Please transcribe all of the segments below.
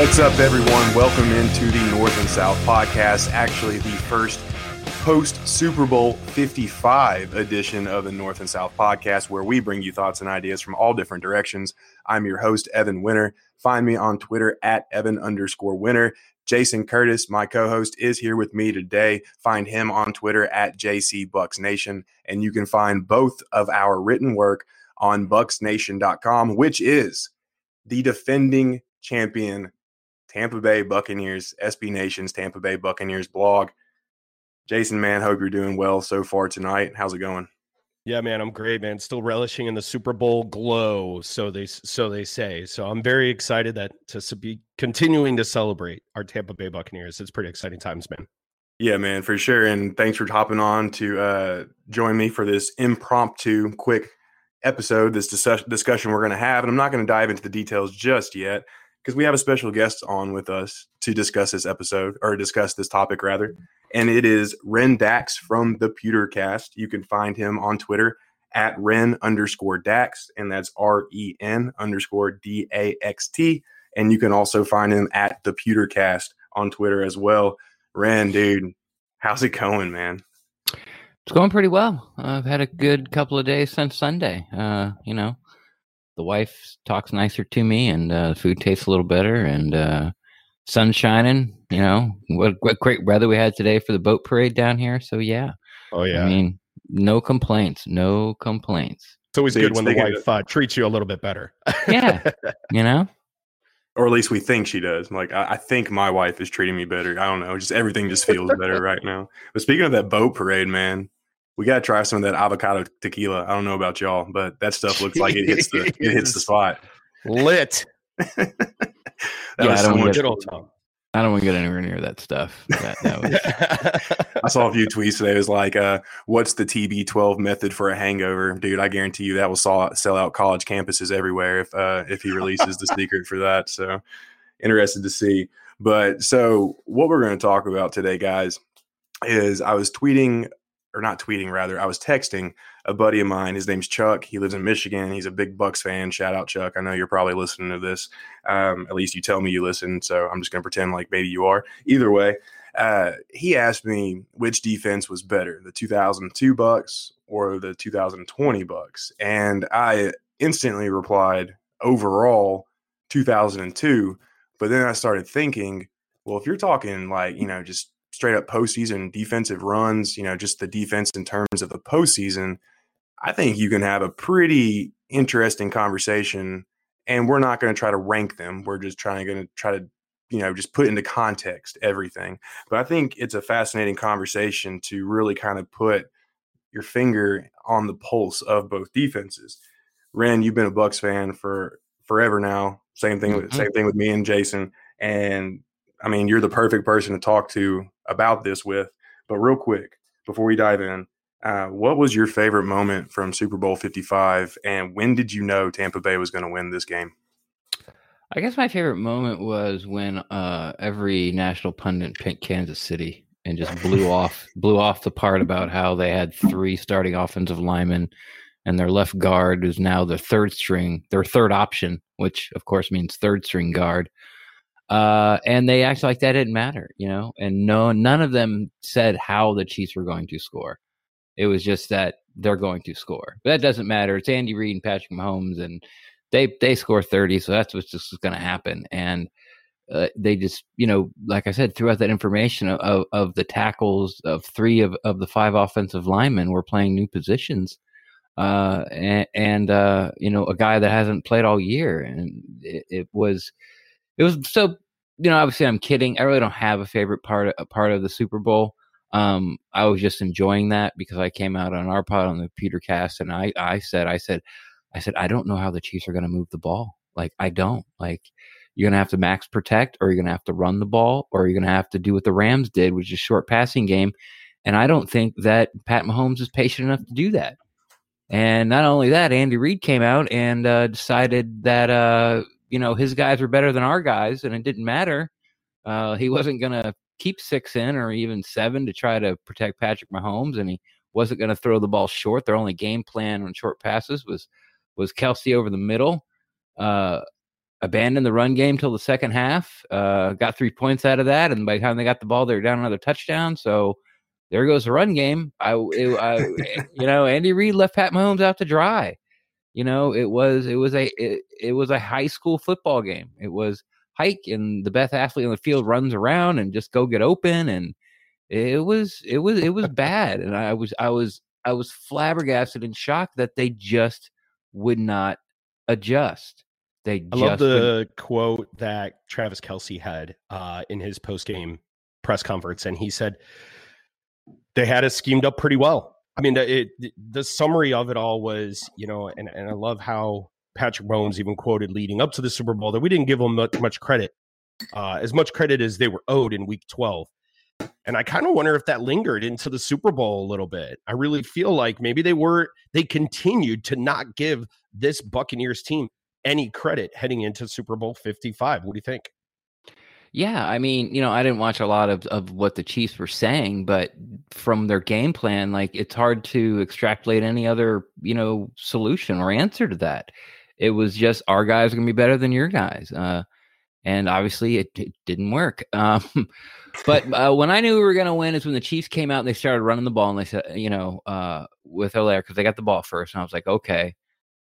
What's up, everyone? Welcome into the North and South podcast. Actually, the first post Super Bowl 55 edition of the North and South podcast, where we bring you thoughts and ideas from all different directions. I'm your host, Evan Winter. Find me on Twitter at Evan underscore winner. Jason Curtis, my co host, is here with me today. Find him on Twitter at JC Bucks Nation. And you can find both of our written work on bucsnation.com, which is the defending champion Tampa Bay Buccaneers, SB Nation's Tampa Bay Buccaneers blog. Jason, man, hope you're doing well so far tonight. How's it going? Yeah, man, I'm great, man. Still relishing in the Super Bowl glow, so they so they say. So I'm very excited that to be continuing to celebrate our Tampa Bay Buccaneers. It's pretty exciting times, man. Yeah, man, for sure. And thanks for hopping on to uh, join me for this impromptu, quick episode, this dis- discussion we're going to have. And I'm not going to dive into the details just yet because we have a special guest on with us to discuss this episode or discuss this topic rather. And it is Ren Dax from the Pewtercast. You can find him on Twitter at Ren underscore Dax, and that's R E N underscore D A X T. And you can also find him at the Pewtercast on Twitter as well. Ren, dude, how's it going, man? It's going pretty well. I've had a good couple of days since Sunday. Uh, you know, the wife talks nicer to me, and uh, food tastes a little better, and uh, sun shining. You know what, what great weather we had today for the boat parade down here. So yeah. Oh yeah. I mean, no complaints. No complaints. It's always good when the wife uh, treats you a little bit better. yeah. You know. Or at least we think she does. Like I, I think my wife is treating me better. I don't know. Just everything just feels better right now. But speaking of that boat parade, man, we got to try some of that avocado tequila. I don't know about y'all, but that stuff looks like it hits the it hits the spot. Lit. yeah, I don't, want to get, I don't want to get anywhere near that stuff. That, that was... I saw a few tweets today. It was like, uh, "What's the TB12 method for a hangover, dude?" I guarantee you that will sell, sell out college campuses everywhere if uh, if he releases the secret for that. So interested to see. But so what we're going to talk about today, guys, is I was tweeting or not tweeting rather, I was texting a buddy of mine. His name's Chuck. He lives in Michigan. He's a big Bucks fan. Shout out Chuck. I know you're probably listening to this. Um, at least you tell me you listen. So I'm just going to pretend like maybe you are. Either way, uh, he asked me which defense was better, the 2002 Bucks or the 2020 Bucks, and I instantly replied overall 2002. But then I started thinking, well, if you're talking like you know just straight up postseason defensive runs, you know, just the defense in terms of the postseason, I think you can have a pretty interesting conversation. And we're not going to try to rank them. We're just trying to try to, you know, just put into context everything. But I think it's a fascinating conversation to really kind of put your finger on the pulse of both defenses. Ren, you've been a Bucks fan for forever now. Same thing with mm-hmm. same thing with me and Jason. And I mean, you're the perfect person to talk to about this with. But real quick, before we dive in, uh, what was your favorite moment from Super Bowl 55, and when did you know Tampa Bay was going to win this game? I guess my favorite moment was when uh, every national pundit picked Kansas City and just blew off blew off the part about how they had three starting offensive linemen and their left guard is now the third string, their third option, which of course means third string guard. Uh, and they acted like that didn't matter, you know. And no, none of them said how the Chiefs were going to score. It was just that they're going to score. But that doesn't matter. It's Andy Reid and Patrick Mahomes, and they they score thirty, so that's what's just going to happen. And uh, they just, you know, like I said, throughout that information of, of, of the tackles of three of, of the five offensive linemen were playing new positions. Uh, and, and uh, you know, a guy that hasn't played all year. And it, it was, it was so you know obviously i'm kidding. I really don't have a favorite part a part of the super bowl. Um i was just enjoying that because i came out on our pod on the Pewtercast and i i said i said i said i don't know how the chiefs are going to move the ball. Like i don't. Like you're going to have to max protect or you're going to have to run the ball or you're going to have to do what the rams did which is short passing game. And i don't think that pat mahomes is patient enough to do that. And not only that andy reid came out and uh, decided that uh you know his guys were better than our guys, and it didn't matter. Uh, he wasn't going to keep six in or even seven to try to protect Patrick Mahomes, and he wasn't going to throw the ball short. Their only game plan on short passes was was Kelce over the middle. Uh, abandoned the run game till the second half. Uh, got three points out of that, and by the time they got the ball, they were down another touchdown. So there goes the run game. I, it, I you know, Andy Reid left Pat Mahomes out to dry. You know, it was it was a it, it was a high school football game. It was hike and the best athlete on the field runs around and just go get open and it was it was it was bad and I was I was I was flabbergasted and shocked that they just would not adjust. They I love the would... quote that Travis Kelce had uh, in his post game press conference, and he said they had it schemed up pretty well. I mean, the, it, the summary of it all was, you know, and, and I love how Patrick Mahomes even quoted leading up to the Super Bowl that we didn't give them much, much credit, uh, as much credit as they were owed in Week 12. And I kind of wonder if that lingered into the Super Bowl a little bit. I really feel like maybe they were they continued to not give this Buccaneers team any credit heading into Super Bowl 55. What do you think? Yeah, I mean, you know, I didn't watch a lot of, of what the Chiefs were saying, but from their game plan, like it's hard to extrapolate any other, you know, solution or answer to that. It was just our guys are going to be better than your guys. Uh, and obviously it, it didn't work. Um, but uh, when I knew we were going to win is when the Chiefs came out and they started running the ball and they said, you know, uh, with Helaire because they got the ball first, and I was like, okay.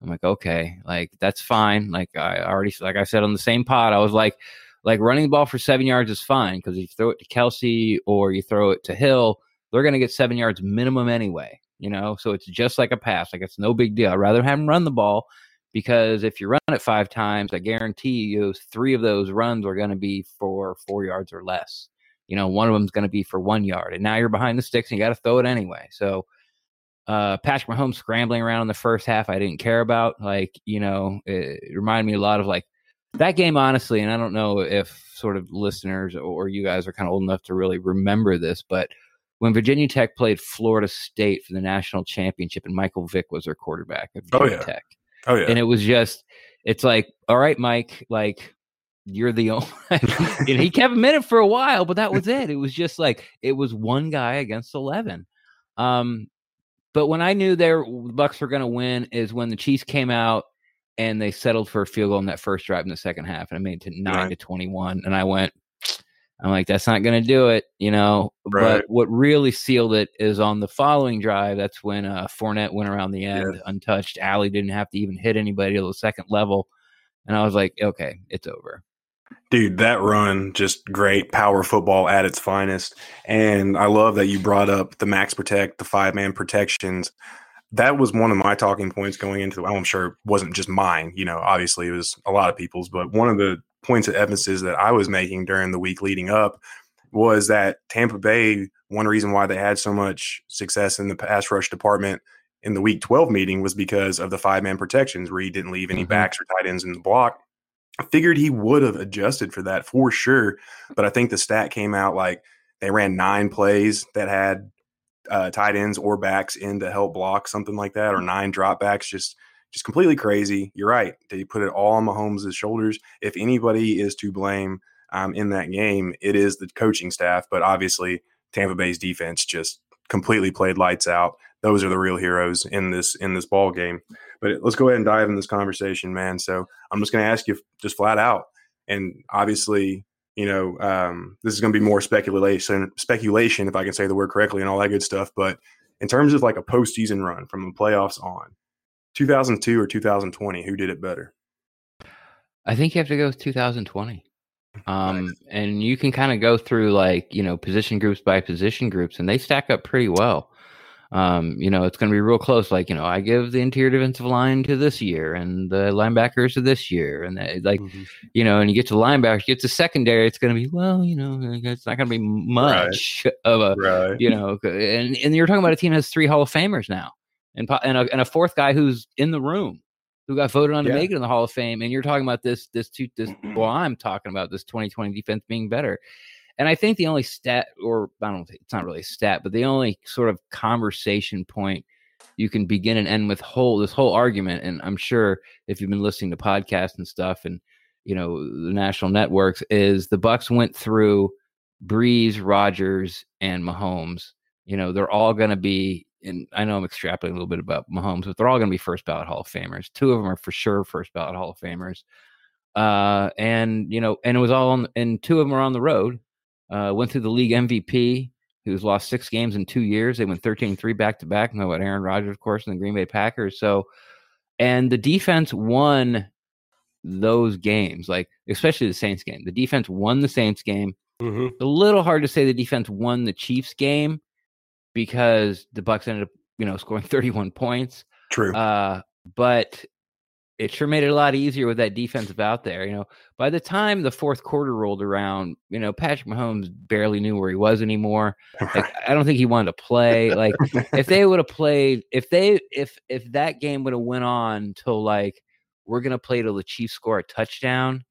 I'm like, okay, like that's fine. Like I already, like I said on the same pod, I was like, like running the ball for seven yards is fine because if you throw it to Kelce or you throw it to Hill, they're going to get seven yards minimum anyway. You know, so it's just like a pass. Like it's no big deal. I'd rather have them run the ball because if you run it five times, I guarantee you three of those runs are going to be for four yards or less. You know, one of them is going to be for one yard, and now you're behind the sticks and you got to throw it anyway. So, uh, Patrick Mahomes scrambling around in the first half, I didn't care about. Like, you know, it, it reminded me a lot of like that game, honestly. And I don't know if sort of listeners or you guys are kind of old enough to really remember this, but when Virginia Tech played Florida State for the national championship, and Michael Vick was their quarterback at oh, Virginia oh, yeah. Tech. Oh yeah. And it was just, it's like, all right, Mike, like you're the only. and he kept a minute for a while, but that was it. It was just like it was one guy against eleven. Um, but when I knew their the Bucks were going to win is when the Chiefs came out and they settled for a field goal in that first drive in the second half, and I made it to nine right. to twenty-one, and I went. I'm like, that's not going to do it, you know. Right. But what really sealed it is on the following drive. That's when uh, Fournette went around the end yes. untouched. Allie didn't have to even hit anybody to the second level, and I was like, okay, it's over. Dude, that run just great power football at its finest. And I love that you brought up the max protect, the five man protections. That was one of my talking points going into. Well, I'm sure it wasn't just mine. You know, obviously it was a lot of people's, but one of the points of emphasis that I was making during the week leading up was that Tampa Bay, one reason why they had so much success in the pass rush department in the week 12 meeting was because of the five man protections where he didn't leave any mm-hmm. backs or tight ends in the block. I figured he would have adjusted for that for sure. But I think the stat came out like they ran nine plays that had uh, tight ends or backs in to help block something like that, or nine dropbacks. Just just completely crazy. You're right. They put it all on Mahomes' shoulders. If anybody is to blame um, in that game, it is the coaching staff. But obviously, Tampa Bay's defense just completely played lights out. Those are the real heroes in this in this ball game. But let's go ahead and dive in this conversation, man. So I'm just going to ask you just flat out, and obviously, you know, um, this is going to be more speculation, speculation if I can say the word correctly, and all that good stuff. But in terms of like a postseason run from the playoffs on, 2002 or 2020, who did it better? I think you have to go with 2020. Um, nice. and you can kind of go through like, you know, position groups by position groups and they stack up pretty well. Um, you know, it's going to be real close. Like, you know, I give the interior defensive line to this year and the linebackers to this year. And like, mm-hmm. you know, and you get to linebackers, you get to secondary, it's going to be, well, you know, it's not going to be much right. of a, right. you know, and, and you're talking about a team that has three Hall of Famers now and and a, and a fourth guy who's in the room who got voted on to yeah. make it in the Hall of Fame. And you're talking about this this two this well, I'm talking about this 2020 defense being better. And I think the only stat, or I don't think it's not really a stat, but the only sort of conversation point you can begin and end with whole this whole argument. And I'm sure if you've been listening to podcasts and stuff, and you know the national networks, is the Bucks went through Brees, Rodgers, and Mahomes. You know they're all going to be and I know I'm extrapolating a little bit about Mahomes, but they're all going to be first ballot Hall of Famers. Two of them are for sure first ballot Hall of Famers. Uh, and you know, and it was all on, and two of them were on the road. Uh, went through the league MVP, who's lost six games in two years. They went 13-3 back to back. Know about Aaron Rodgers, of course, and the Green Bay Packers. So, and the defense won those games, like especially the Saints game. The defense won the Saints game. Mm-hmm. a little hard to say the defense won the Chiefs game because the Bucks ended up, you know, scoring 31 points. True. Uh, but it sure made it a lot easier with that defensive out there. You know, by the time the fourth quarter rolled around, you know, Patrick Mahomes barely knew where he was anymore. Like, I don't think he wanted to play. Like, if they would have played, if they, if if that game would have went on till like we're gonna play till the Chiefs score a touchdown,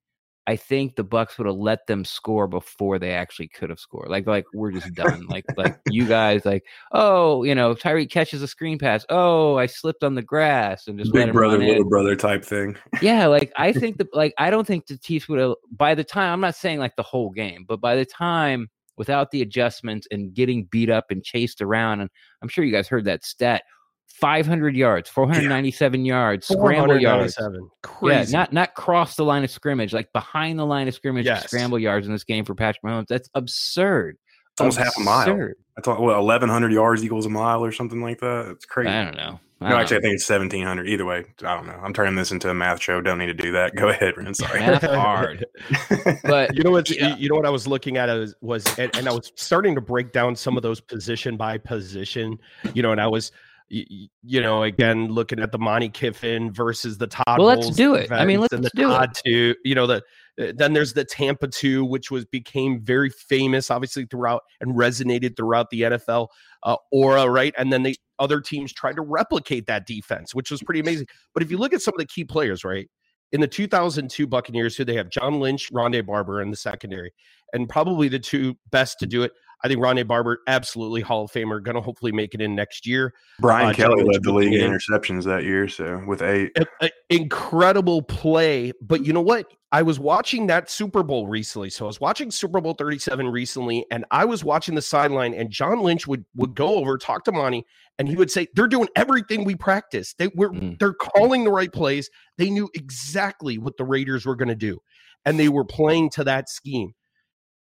I think the Bucks would have let them score before they actually could have scored. Like, like we're just done. like, like you guys, like, oh, you know, Tyree catches a screen pass. Oh, I slipped on the grass and just Big brother, little in. brother type thing. Yeah, like I think the like I don't think the Chiefs would have by the time I'm not saying like the whole game, but by the time without the adjustments and getting beat up and chased around, and I'm sure you guys heard that stat. 500 yards, 497 yards, scramble yards. 497. Yeah, Crazy. not not cross the line of scrimmage, like behind the line of scrimmage, Yes. scramble yards in this game for Patrick Mahomes. That's absurd. It's almost half a mile. I thought, what, 1,100 yards equals a mile or something like that? It's crazy. I don't know. I no, don't actually, I think it's 1,700. Either way, I don't know. I'm turning this into a math show. Don't need to do that. Go ahead, Ren. Sorry. Math hard. But you know what? Yeah. You know what I was looking at was, was and, and I was starting to break down some of those position by position. You know, and I was, you know, again looking at the Monty Kiffin versus the Todd. Well, let's do it. I mean, let's the do it. Todd Two. You know, the uh, then there's the Tampa Two, which was became very famous, obviously throughout and resonated throughout the NFL uh, aura, right? And then the other teams tried to replicate that defense, which was pretty amazing. But if you look at some of the key players, right? In the 2002 Buccaneers, who they have John Lynch, Rondé Barber in the secondary, and probably the two best to do it. I think Rondé Barber, absolutely Hall of Famer, going to hopefully make it in next year. Brian Uh, Kelly John led the league in interceptions that year, so with eight. A- a- incredible play. But you know what? I was watching that Super Bowl recently. So I was watching Super Bowl 37 recently, and I was watching the sideline, and John Lynch would would go over, talk to Monty, and he would say, They're doing everything we practice. They were Mm. they're calling the right plays. They knew exactly what the Raiders were going to do, and they were playing to that scheme.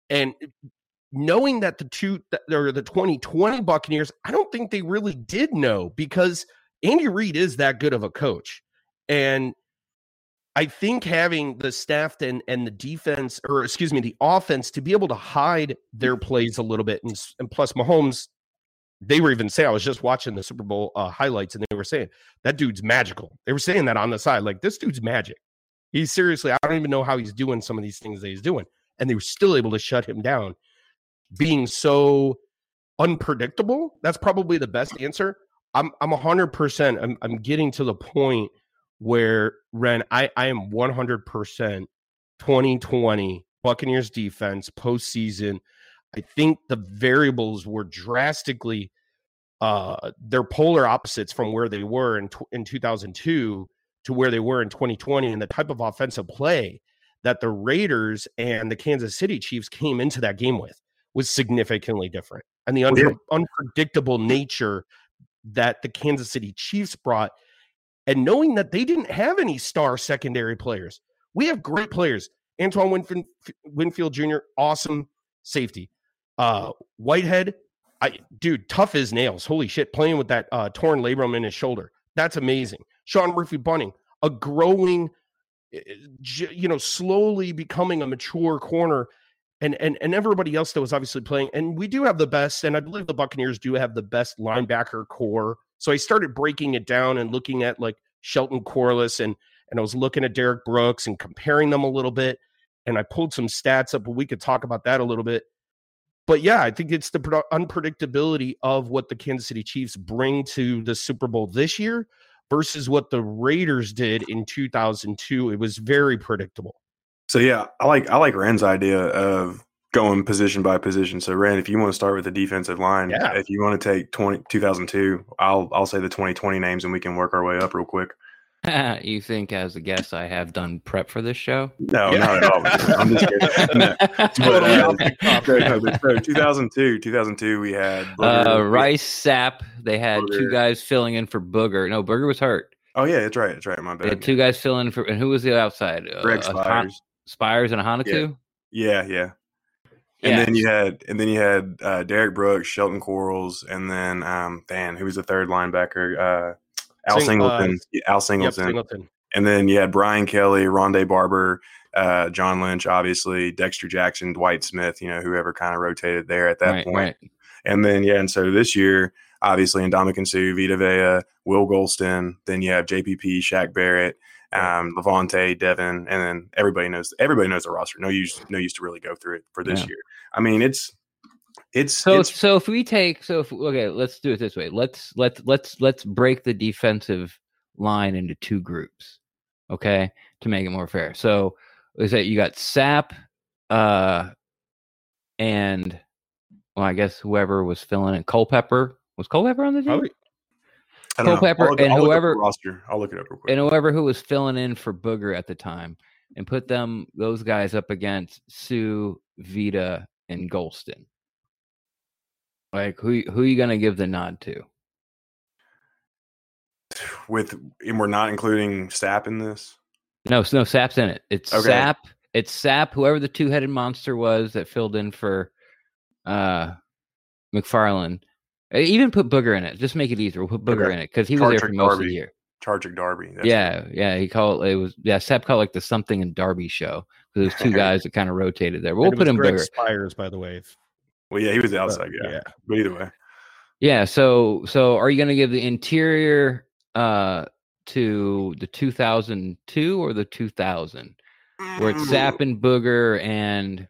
And knowing that the two or the 2020 Buccaneers, I don't think they really did know because Andy Reid is that good of a coach. And I think having the staff and and the defense, or excuse me, the offense to be able to hide their plays a little bit, and, and plus Mahomes, they were even saying I was just watching the Super Bowl uh, highlights, and they were saying that dude's magical. They were saying that on the side, like this dude's magic. He's seriously, I don't even know how he's doing some of these things that he's doing, and they were still able to shut him down, being so unpredictable. That's probably the best answer. I'm I'm hundred percent. I'm I'm getting to the point where Ren, I I am one hundred percent. 2020 Buccaneers defense postseason. I think the variables were drastically uh they're polar opposites from where they were in in 2002 to where they were in 2020 and the type of offensive play that the Raiders and the Kansas City Chiefs came into that game with was significantly different. And the Well, yeah. unpredictable nature that the Kansas City Chiefs brought and knowing that they didn't have any star secondary players. We have great players. Antoine Winfield, Winfield Jr., awesome safety. Uh, Whitehead, I dude, tough as nails. Holy shit, playing with that uh, torn labrum in his shoulder. That's amazing. Sean Murphy Bunting, a growing, eh, you know, slowly becoming a mature corner. And, and and everybody else that was obviously playing, and we do have the best, and I believe the Buccaneers do have the best linebacker core. So I started breaking it down and looking at like Shelton Corliss and and I was looking at Derrick Brooks and comparing them a little bit. And I pulled some stats up, but we could talk about that a little bit. But yeah, I think it's the unpredictability of what the Kansas City Chiefs bring to the Super Bowl this year versus what the Raiders did in 2002. It was very predictable. So yeah, I like I like Ren's idea of going position by position. So Rand, if you want to start with the defensive line, Yeah. if you want to take 20, 2002, I'll I'll say the 2020 names and we can work our way up real quick. you think, as a guest, I have done prep for this show? No, Yeah. not at all. I'm just kidding. No. Totally uh, off the cuff. No, no, but so 2002, 2002, we had uh, Rice Sapp. They had two guys filling in for Booger. No, Booger was hurt. Oh yeah, that's right. That's right. My They had bad. two guys filling in for, and who was the outside? Greg Uh, a Hon- Spires. Spires and a Hanatu. Yeah, yeah. And Yeah. then you had and then you had uh, Derrick Brooks, Shelton Quarles, and then um Dan, who was the third linebacker? Uh Al Sing- uh, Singleton. Yeah, Al Yep, Singleton. Singleton. And then you had Brian Kelly, Rondé Barber, uh, John Lynch, obviously, Dexter Jackson, Dwight Smith, you know, whoever kind of rotated there at that right, point. right. And then, yeah, and so this year, obviously, Ndamukong Suh, Vita Vea, Will Gholston, then you have JPP, Shaq Barrett, um, Lavonte, Devin, and then everybody knows everybody knows the roster. No use, no use to really go through it for this Yeah. year. I mean, it's it's So it's so if we take so if okay, let's do it this way. Let's let's let's let's break the defensive line into two groups. Okay, to make it more fair. So is that you got Sapp, uh, and well, I guess whoever was filling in Culpepper was Culpepper on the team, Probably- I don't know. Culpepper and I'll whoever- roster. I'll look it up real quick. and whoever who was filling in for Booger at the time, and put them those guys up against Suh, Vita, and Gholston. Like who who are you gonna give the nod to? With and we're not including Sapp in this. No, no, Sapp's in it. It's Okay. Sapp. It's Sapp. Whoever the two-headed monster was that filled in for uh McFarland. Uh, Even put Booger in it. Just make it easier. We'll put Booger Okay. in it because he was there for Chartric most of the year. Chartric Darby. That's yeah, yeah. He called it was yeah. Sapp called it like the something and Darby show. because There's two guys that kind of rotated there. We'll And put him Greg Booger. Spires, by the way. Well, yeah, he was the outside guy. yeah. But either way, Yeah. So so are you going to give the interior uh to the 2002 or the 2000 where it's Sapp and Booger and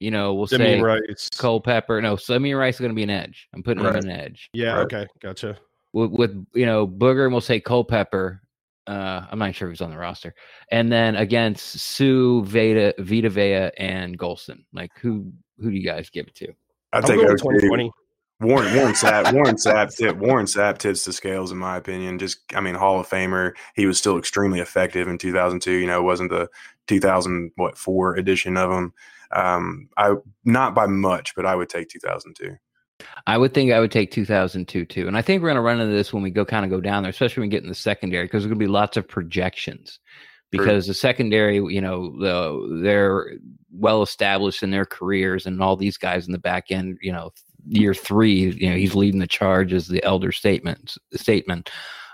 you know we'll say Simeon Rice. Culpepper. No, Simeon Rice is going to be an edge. I'm putting Right. him in edge Yeah, Right. okay, gotcha. with, with you know Booger. and We'll say Culpepper. Uh, I'm not sure if he's on the roster. And then against Suh, Veda, Vita Vea, and Gholston. Like who who do you guys give it to? I I'll take go with OT. 2020. Warren Warren Sapp Warren Sapp tip Warren Sapp tips the scales in my opinion. Just I mean Hall of Famer. He was still extremely effective in 2002. You know, it wasn't the 2000 what four edition of him. Um, I not by much, but I would take 2002. I would think I would take 2002 too. And I think we're going to run into this when we go kind of go down there, especially when we get in the secondary, because there's going to be lots of projections. True. Because the secondary, you know, the, they're well established in their careers, and all these guys in the back end, you know, year three, you know, he's leading the charge as the elder statement, statement,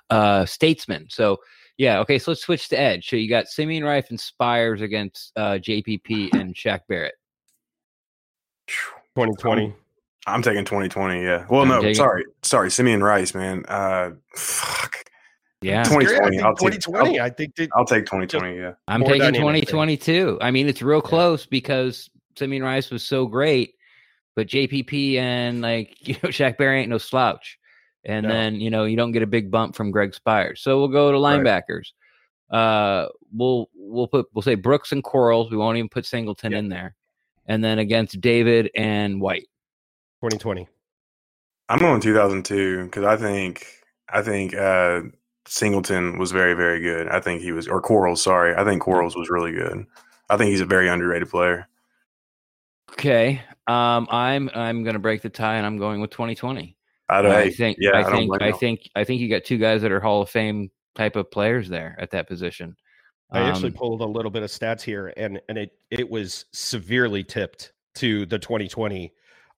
uh, statesman. So, yeah, okay, so let's switch to edge. So you got Simeon Rice and Spires against uh, JPP and Shaq Barrett. 2020. I'm taking 2020. Yeah. Well, I'm no, taking- sorry, sorry, Simeon Rice, man. Uh, fuck. Yeah, 2020. I I'll think take 2020. I think that I'll take 2020. Yeah. I'm taking 2022. I mean, it's real close because Simeon Rice was so great, but JPP and like you know Shaq Barry ain't no slouch. And No. then you know you don't get a big bump from Greg Spires. So we'll go to Right. linebackers. Uh, we'll we'll put we'll say Brooks and Quarles. We won't even put Singleton Yeah. in there. And then against David and White. 2020. I'm going 2002 because I think I think uh, Singleton was very very good. I think he was or Quarles. Sorry, I think Quarles was really good. I think he's a very underrated player. Okay. Um, I'm I'm gonna break the tie and I'm going with 2020. I don't. I think yeah, I don't think I think I think you got two guys that are Hall of Fame type of players there at that position. I actually Um, pulled a little bit of stats here, and and it it was severely tipped to the 2020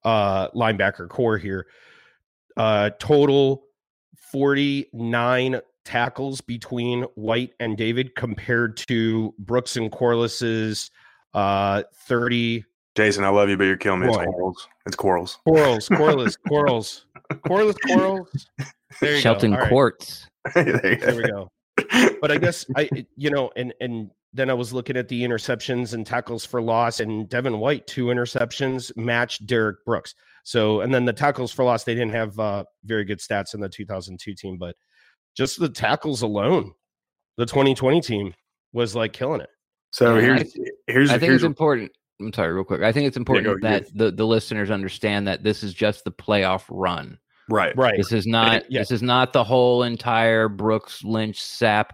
uh, linebacker core here. Uh, total 49 tackles between White and David compared to Brooks and Corliss's uh, 30 Jason, I love you, but you're killing me. It's Boy. Quarles. It's Quarles. Corals, Corliss, Corals, Corliss, Corals. There you Shelton go. All right, Quartz. there there we go. go. but I guess I, you know, and and then I was looking at the interceptions and tackles for loss, and Devin White two interceptions matched Derrick Brooks. So, and then the tackles for loss, they didn't have uh, very good stats in the 2002 team, but just the tackles alone, the 2020 team was like killing it. So Yeah, I here's here's I think here's it's important. I'm sorry, real quick. I think it's important go, that the, the listeners understand that this is just the playoff run. Right. Right. This is not yeah. this is not the whole entire Brooks Lynch Sapp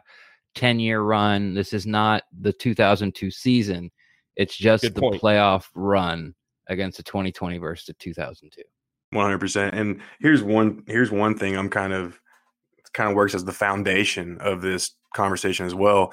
10 year run. This is not the 2002 season. It's just Good the point. playoff run against the 2020 versus the 2002. One hundred percent. And here's one here's one thing I'm kind of kind of works as the foundation of this conversation as well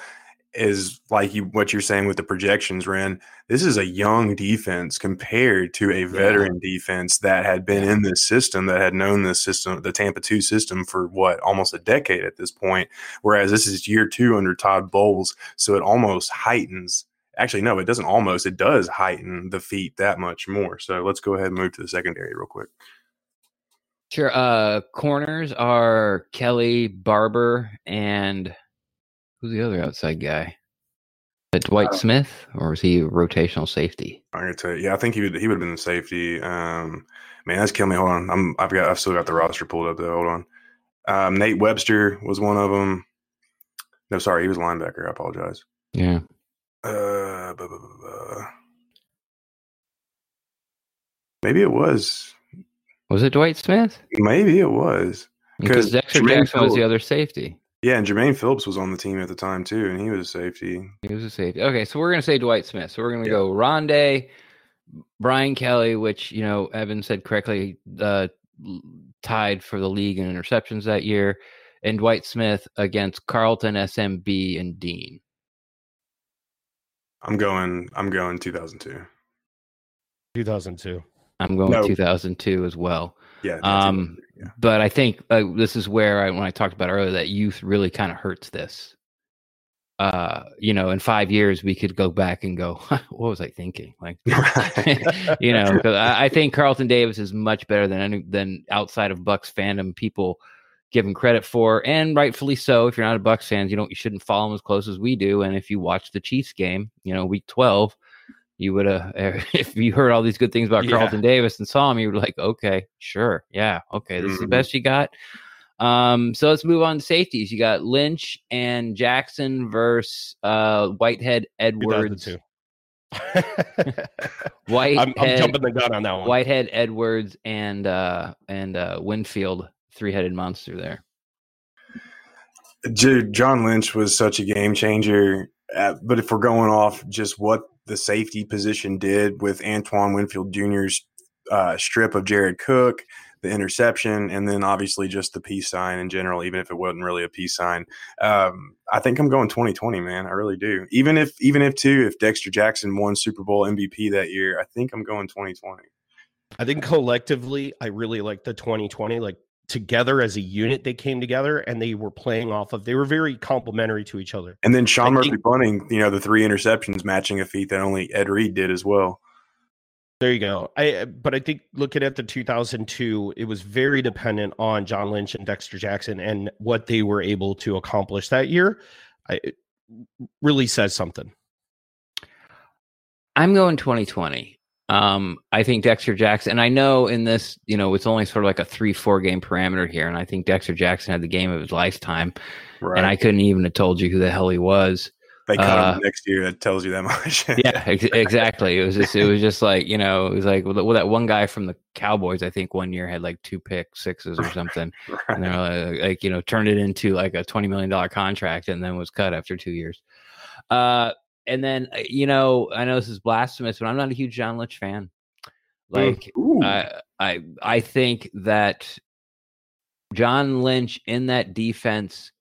is like you what you're saying with the projections, Ren. This is a young defense compared to a veteran yeah. defense that had been in this system, that had known this system, the Tampa two system for what almost a decade at this point. Whereas this is year two under Todd Bowles, so it almost heightens. Actually, no, it doesn't almost. It does heighten the feat that much more. So let's go ahead and move to the secondary real quick. Sure. Uh, corners are Kelly Barber and Who's the other outside guy? Is Dwight uh, Smith, or is he rotational safety? I'm gonna tell you. Yeah, I think he would. He would have been the safety. Um, man, that's killing me. Hold on, I'm. I've got. I've still got the roster pulled up. Though. Hold on. Um, Nate Webster was one of them. No, sorry, he was linebacker. I apologize. Yeah. Uh, buh, buh, buh, maybe it was. Was it Dwight Smith? Maybe it was because Dexter Jackson was the other safety. Yeah, and Jermaine Phillips was on the team at the time too, and he was a safety. He was a safety. Okay, so we're gonna say Dwight Smith. So we're gonna yeah. go Rondé, Brian Kelly, which you know Evan said correctly, uh, tied for the league in interceptions that year, and Dwight Smith against Carlton, SMB, and Dean. I'm going. I'm going 2002. 2002. I'm going no. 2002 as well. Yeah. Um, yeah. But I think uh, this is where I, when I talked about earlier, that youth really kind of hurts this. Uh, you know, in five years, we could go back and go, what was I thinking? Like, you know, because I, I, think Carlton Davis is much better than any than outside of Bucks fandom people give him credit for, and rightfully so. If you're not a Bucks fan, you don't you shouldn't follow him as close as we do. And if you watch the Chiefs game, you know, week twelve, you would have if you heard all these good things about yeah. Carlton Davis and saw him, you were like, okay, sure, yeah, okay, this mm-hmm. is the mm-hmm. best you got. Um, so let's move on to safeties. You got Lynch and Jackson versus uh, Whitehead Edwards. Whitehead, I'm, I'm, jumping the gun on that one. Whitehead Edwards and uh, and uh, Winfield, three headed monster there. Dude, John Lynch was such a game changer. Uh, but if we're going off just what the safety position did with Antoine Winfield Jr.'s uh, strip of Jared Cook, the interception, and then obviously just the peace sign in general, even if it wasn't really a peace sign. Um, I think I'm going 2020, man. I really do. Even if, even if too, if Dexter Jackson won Super Bowl MVP that year, I think I'm going 2020. I think collectively, I really like the 2020. Like together as a unit they came together and they were playing off of they were very complementary to each other. And then sean I murphy think, bunting you know the three interceptions matching a feat that only ed reed did as well. There you go. I uh, but i think looking at the 2002 it was very dependent on john lynch and dexter jackson and what they were able to accomplish that year. I really says something. I'm going 2020 um, I think Dexter Jackson, and I know in this, you know, it's only sort of like a three, four game parameter here. And I think Dexter Jackson had the game of his lifetime. Right. And I couldn't even have told you who the hell he was. They cut uh, him next year. That tells you that much. yeah, ex- exactly. It was just, it was just like, you know, it was like, well, that one guy from the Cowboys, I think one year had like two pick sixes or something. right. And they're like, like, you know, turned it into like a $20 million contract and then was cut after two years. Uh, and then uh, you know, I know this is blasphemous, but I'm not a huge John Lynch fan. Like I, I, I think that John Lynch in that defense.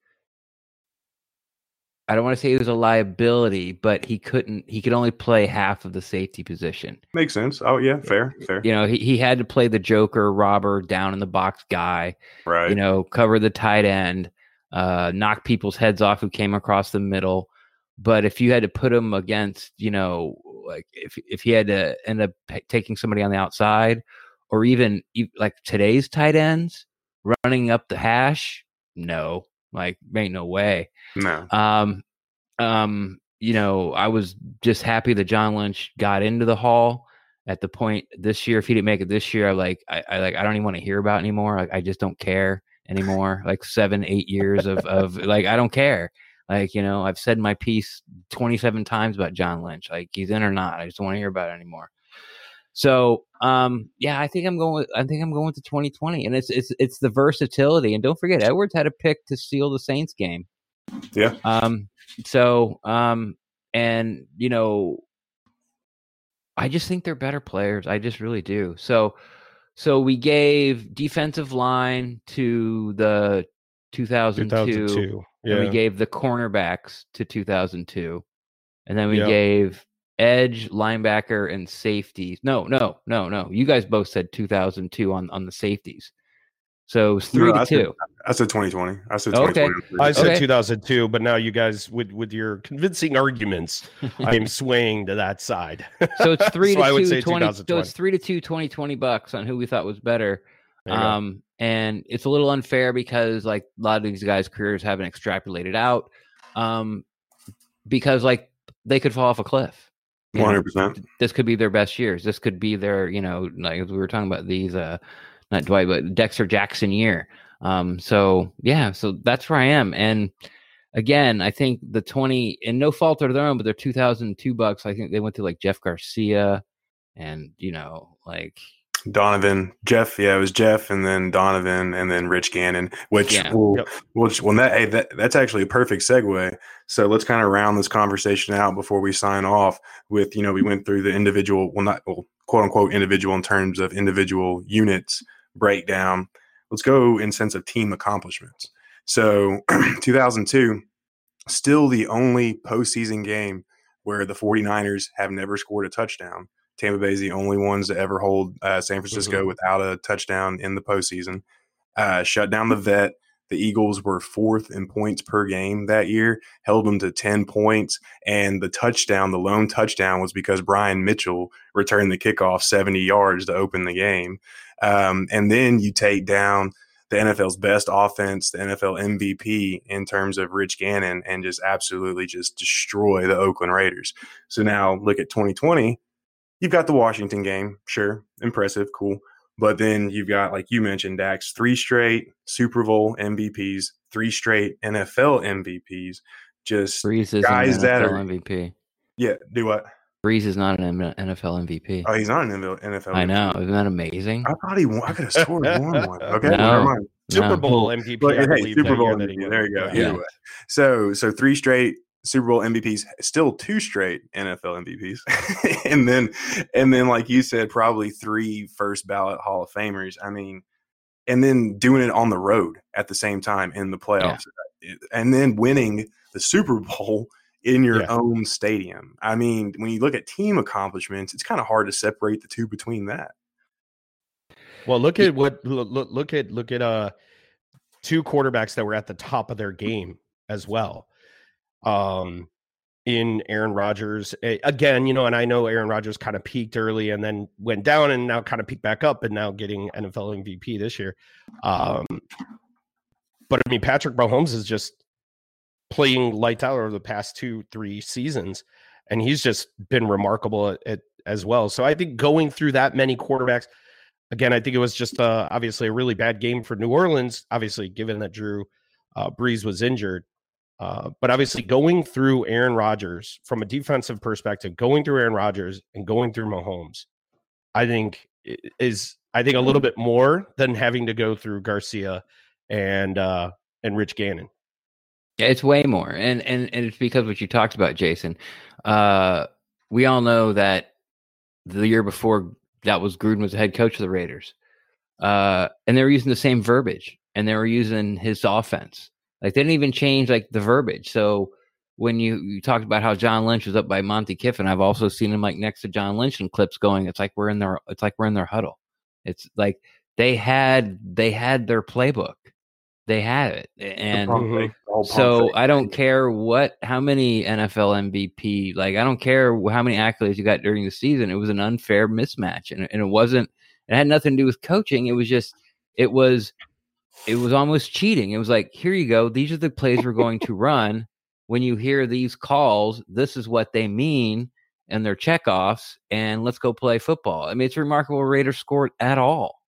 I don't want to say he was a liability, but he couldn't. He could only play half of the safety position. Makes sense. Oh yeah, fair, fair. You know, he, he had to play the Joker, robber, down in the box guy. Right. You know, cover the tight end, uh, knock people's heads off who came across the middle. But if you had to put him against, you know, like if if he had to end up taking somebody on the outside, or even like today's tight ends running up the hash, no, like ain't no way. No. Um, um, you know, I was just happy that John Lynch got into the hall at the point this year. If he didn't make it this year, I like I, I like I don't even want to hear about anymore. Like I just don't care anymore. Like seven, eight years of of like I don't care. Like, you know, I've said my piece 27 times about John Lynch. Like, he's in or not. I just don't want to hear about it anymore. So, um, yeah, I think I'm going. With, I think I'm going to 2020, and it's it's it's the versatility. And don't forget, Edwards had a pick to seal the Saints game. Yeah. Um. So, um, and you know, I just think they're better players. I just really do. So, so we gave defensive line to the 2002, 2002. And we gave the cornerbacks to 2002, and then we Yep. gave edge, linebacker, and safeties. No, no, no, no. You guys both said 2002 on on the safeties. So it was three No, I to said- two. I said 2020. I said Okay. I said Okay. 2002, but now you guys, with with your convincing arguments, I am swaying to that side. So it's three So I to would two, say 20, so it's three to two, 20, 20 bucks on who we thought was better. Go. Um, and it's a little unfair because like a lot of these guys' careers haven't extrapolated out. Um, because like they could fall off a cliff. 100%. This could be their best years. This could be their, you know, like we were talking about these, uh, not Dwight, but Dexter Jackson year. Um, so yeah, so that's where I am. And again, I think the 20 and no fault of their own, but they're 2002 bucks. I think they went to like Jeff Garcia and, you know, like, Donovan, Jeff, yeah, it was Jeff, and then Donovan, and then Rich Gannon, which Yeah. will, Yep. which well, that, hey, that that's actually a perfect segue. So let's kind of round this conversation out before we sign off. With you know, we went through the individual, well, not well, quote unquote individual in terms of individual units breakdown. Let's go in sense of team accomplishments. So 2002, still the only postseason game where the 49ers have never scored a touchdown. Tampa Bay is the only ones to ever hold uh, San Francisco without a touchdown in the postseason. Uh, shut down the vet. The Eagles were fourth in points per game that year, held them to 10 points. And the touchdown, the lone touchdown, was because Brian Mitchell returned the kickoff 70 yards to open the game. Um, and then you take down the NFL's best offense, the NFL MVP in terms of Rich Gannon, and just absolutely just destroy the Oakland Raiders. So now look at 2020 you've got the Washington game, sure, impressive, cool. But then you've got, like you mentioned, Dax, three straight Super Bowl MVPs, three straight NFL MVPs. Just Brees is Guys an that NFL are- MVP. yeah, do what? Brees is not an M- NFL MVP. Oh, he's not an NFL. I know. Isn't that amazing? I thought he won. I could have sworn he won one. Okay, No. never mind. Super No. Bowl MVP. But I hey, Super Bowl year that he MVP. There you go. Yeah. Either way. So so three straight Super Bowl MVPs, still two straight NFL MVPs, and then and then like you said, probably three first ballot Hall of Famers. I mean, and then doing it on the road at the same time in the playoffs, and then winning the Super Bowl in your Yeah. own stadium. I mean, when you look at team accomplishments, it's kind of hard to separate the two between that. Well, look at what look, look look at look at uh two quarterbacks that were at the top of their game as well. Um in Aaron Rodgers again, you know, and I know Aaron Rodgers kind of peaked early and then went down and now kind of peaked back up and now getting NFL MVP this year. Um but I mean Patrick Mahomes is just playing lights out over the past 2 3 seasons and he's just been remarkable at, at as well. So I think going through that many quarterbacks again, I think it was just uh, obviously a really bad game for New Orleans. Obviously, given that Drew uh, Brees was injured, uh, but obviously going through Aaron Rodgers from a defensive perspective, going through Aaron Rodgers and going through Mahomes, I think is I think a little bit more than having to go through Garcia and uh, and Rich Gannon. Yeah, it's way more, and and and it's because what you talked about, Jason. Uh, we all know that the year before that was Gruden was the head coach of the Raiders, uh, and they were using the same verbiage, and they were using his offense. Like they didn't even change like the verbiage. So when you you talked about how John Lynch was up by Monty Kiffin, I've also seen him like next to John Lynch in clips going. It's like we're in their. It's like we're in their huddle. It's like they had they had their playbook. They had it, and Pump fake, the whole pump so. I don't care what how many NFL MVP like I don't care how many accolades you got during the season. It was an unfair mismatch, and, and it wasn't. It had nothing to do with coaching. It was just it was it was almost cheating. It was like here you go. These are the plays we're going to run. When you hear these calls, this is what they mean, and they're checkoffs. And let's go play football. I mean, it's remarkable Raiders scored at all.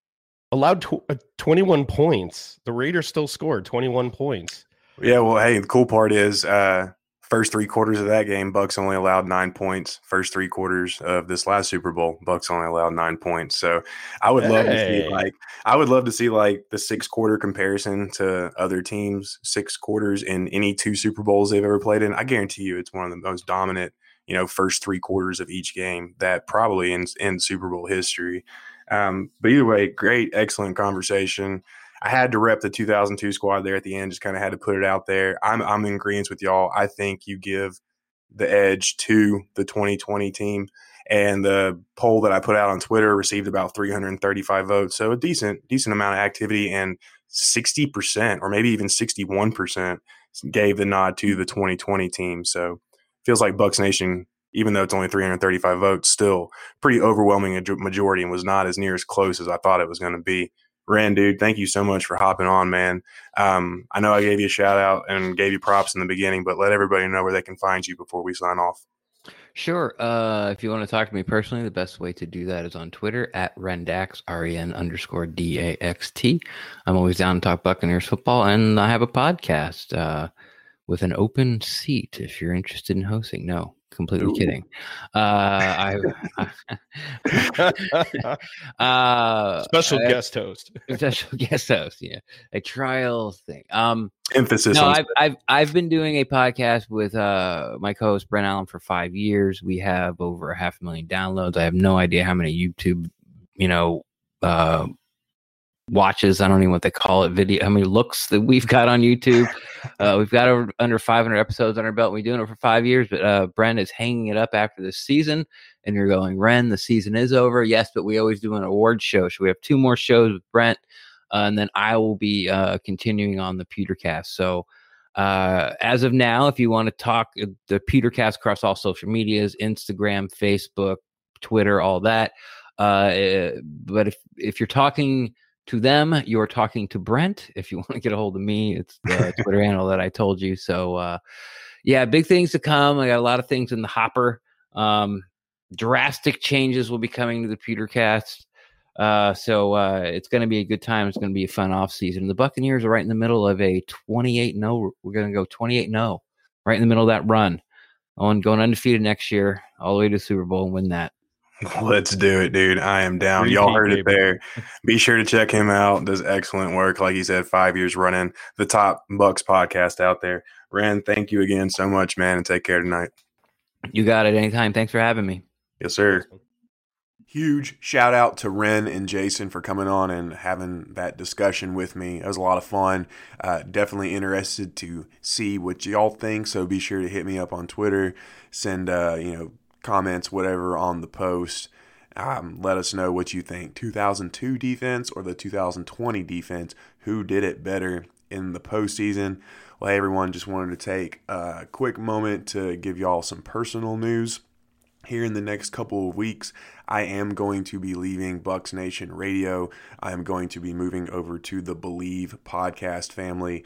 Allowed tw- uh, 21 points. The Raiders still scored 21 points. Yeah, well, hey, the cool part is uh first three quarters of that game, Bucks only allowed nine points. First three quarters of this last Super Bowl, Bucks only allowed nine points. So I would love to see like I would love to see like the six quarter comparison to other teams, six quarters in any two Super Bowls they've ever played in. I guarantee you it's one of the most dominant, you know, first three quarters of each game that probably in in Super Bowl history. Um, but either way, great, excellent conversation. I had to rep the 2002 squad there at the end. Just kind of had to put it out there. I'm I'm in agreement with y'all. I think you give the edge to the 2020 team. And the poll that I put out on Twitter received about 335 votes, so a decent decent amount of activity. And 60% or maybe even 61% gave the nod to the 2020 team. So feels like Bucs Nation, even though it's only 335 votes, still pretty overwhelming majority and was not as near as close as I thought it was going to be. Ren, dude, thank you so much for hopping on, man. Um, I know I gave you a shout out and gave you props in the beginning, but let everybody know where they can find you before we sign off. Sure. Uh, if you want to talk to me personally, the best way to do that is on Twitter at Rendax, R E N underscore D A X T. I'm always down to talk Buccaneers football, and I have a podcast uh, with an open seat if you're interested in hosting. No, completely Ooh. kidding. Uh, I, uh, special I, guest host, special guest host. Yeah, a trial thing. Um, Emphasis. No, I've, I've I've been doing a podcast with uh my co-host Brent Allen for five years. We have over a half a million downloads. I have no idea how many YouTube, you know, uh, watches. I don't even know what they call it. Video. How many looks that we've got on YouTube? Uh, we've got over under 500 episodes on our belt. We've been doing it for five years, but uh, Brent is hanging it up after this season. And you're going, Ren, the season is over. Yes, but we always do an award show. So we have two more shows with Brent, uh, and then I will be uh, continuing on the Pewtercast. So. Uh, as of now, if you want to talk uh, the Pewtercast across all social medias, Instagram, Facebook, Twitter, all that. Uh, eh, but if if you're talking to them. You're talking to Brent. If you want to get a hold of me, it's the Twitter handle that I told you. So, uh, yeah, big things to come. I got a lot of things in the hopper. Um, drastic changes will be coming to the Pewtercast. Uh, so uh, it's going to be a good time. It's going to be a fun off season. The Buccaneers are right in the middle of a 28 0. We're going to go 28 0, right in the middle of that run. On going undefeated next year, all the way to Super Bowl and win that. Let's do it, dude. I am down. Repeat, Y'all heard baby. it there. Be sure to check him out. Does excellent work. Like he said, five years running the top Bucs podcast out there. Ren, thank you again so much, man, and take care tonight. You got it anytime. Thanks for having me. Yes, sir. Huge shout out to Ren and Jason for coming on and having that discussion with me. It was a lot of fun. Uh, definitely interested to see what y'all think. So be sure to hit me up on Twitter. Send uh, you know comments, whatever, on the post. Um, let us know what you think 2002 defense or the 2020 defense. Who did it better in the postseason? Well, hey, everyone, just wanted to take a quick moment to give y'all some personal news. Here in the next couple of weeks, I am going to be leaving Bucs Nation Radio. I am going to be moving over to the Bleav podcast family.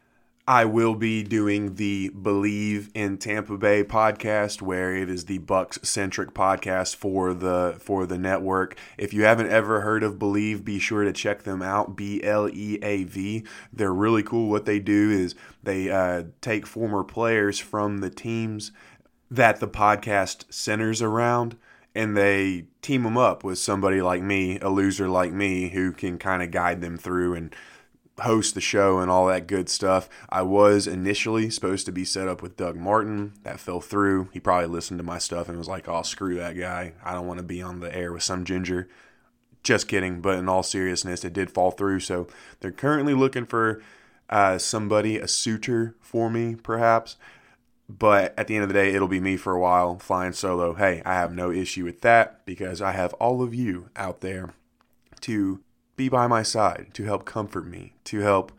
I will be doing the Bleav in Tampa Bay podcast, where it is the Bucs centric podcast for the for the network. If you haven't ever heard of Bleav, be sure to check them out. B L E A V. They're really cool. What they do is they uh, take former players from the teams that the podcast centers around and they team them up with somebody like me, a loser like me, who can kind of guide them through and host the show and all that good stuff. I was initially supposed to be set up with Doug Martin. That fell through. He probably listened to my stuff and was like, oh, screw that guy. I don't want to be on the air with some ginger. Just kidding. But in all seriousness, it did fall through. So they're currently looking for uh, somebody, a suitor for me, perhaps. But at the end of the day, it'll be me for a while flying solo. Hey, I have no issue with that because I have all of you out there to be by my side, to help comfort me, to help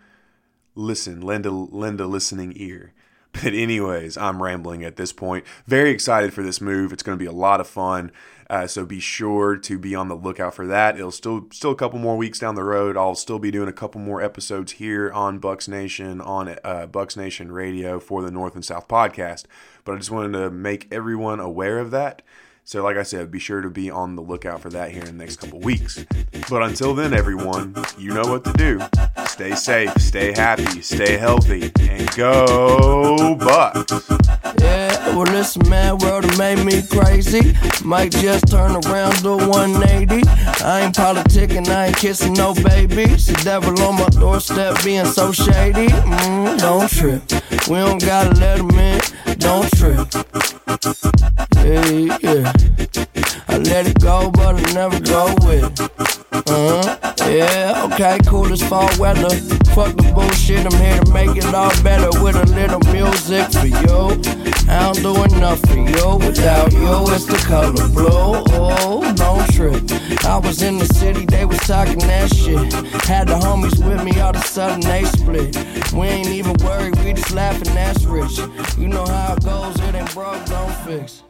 listen, lend a, lend a listening ear. But, anyways, I'm rambling at this point. Very excited for this move. It's going to be a lot of fun. Uh, so be sure to be on the lookout for that. It'll still still a couple more weeks down the road. I'll still be doing a couple more episodes here on Bucs Nation on uh, Bucs Nation Radio for the North and South podcast. But I just wanted to make everyone aware of that. So, like I said, be sure to be on the lookout for that here in the next couple weeks. But until then, everyone, you know what to do. Stay safe, stay happy, stay healthy, and go Bucs. Yeah, well, this mad world made me crazy. Might just turn around to 180. I ain't politicking, I ain't kissing no babies. The devil on my doorstep being so shady. Mm, don't trip. We don't gotta let him in. Don't trip. Yeah, yeah. I let it go, but I never go with it. Uh huh. Yeah, okay, cool as fall weather. Fuck the bullshit, I'm here to make it all better with a little music for you. I don't do enough for you without you. It's the color blue. Oh, don't trip. I was in the city, they was talking that shit. Had the homies with me, all of a sudden they split. We ain't even worried, we just laughing, that's rich. You know how it goes, it ain't broke, don't fix.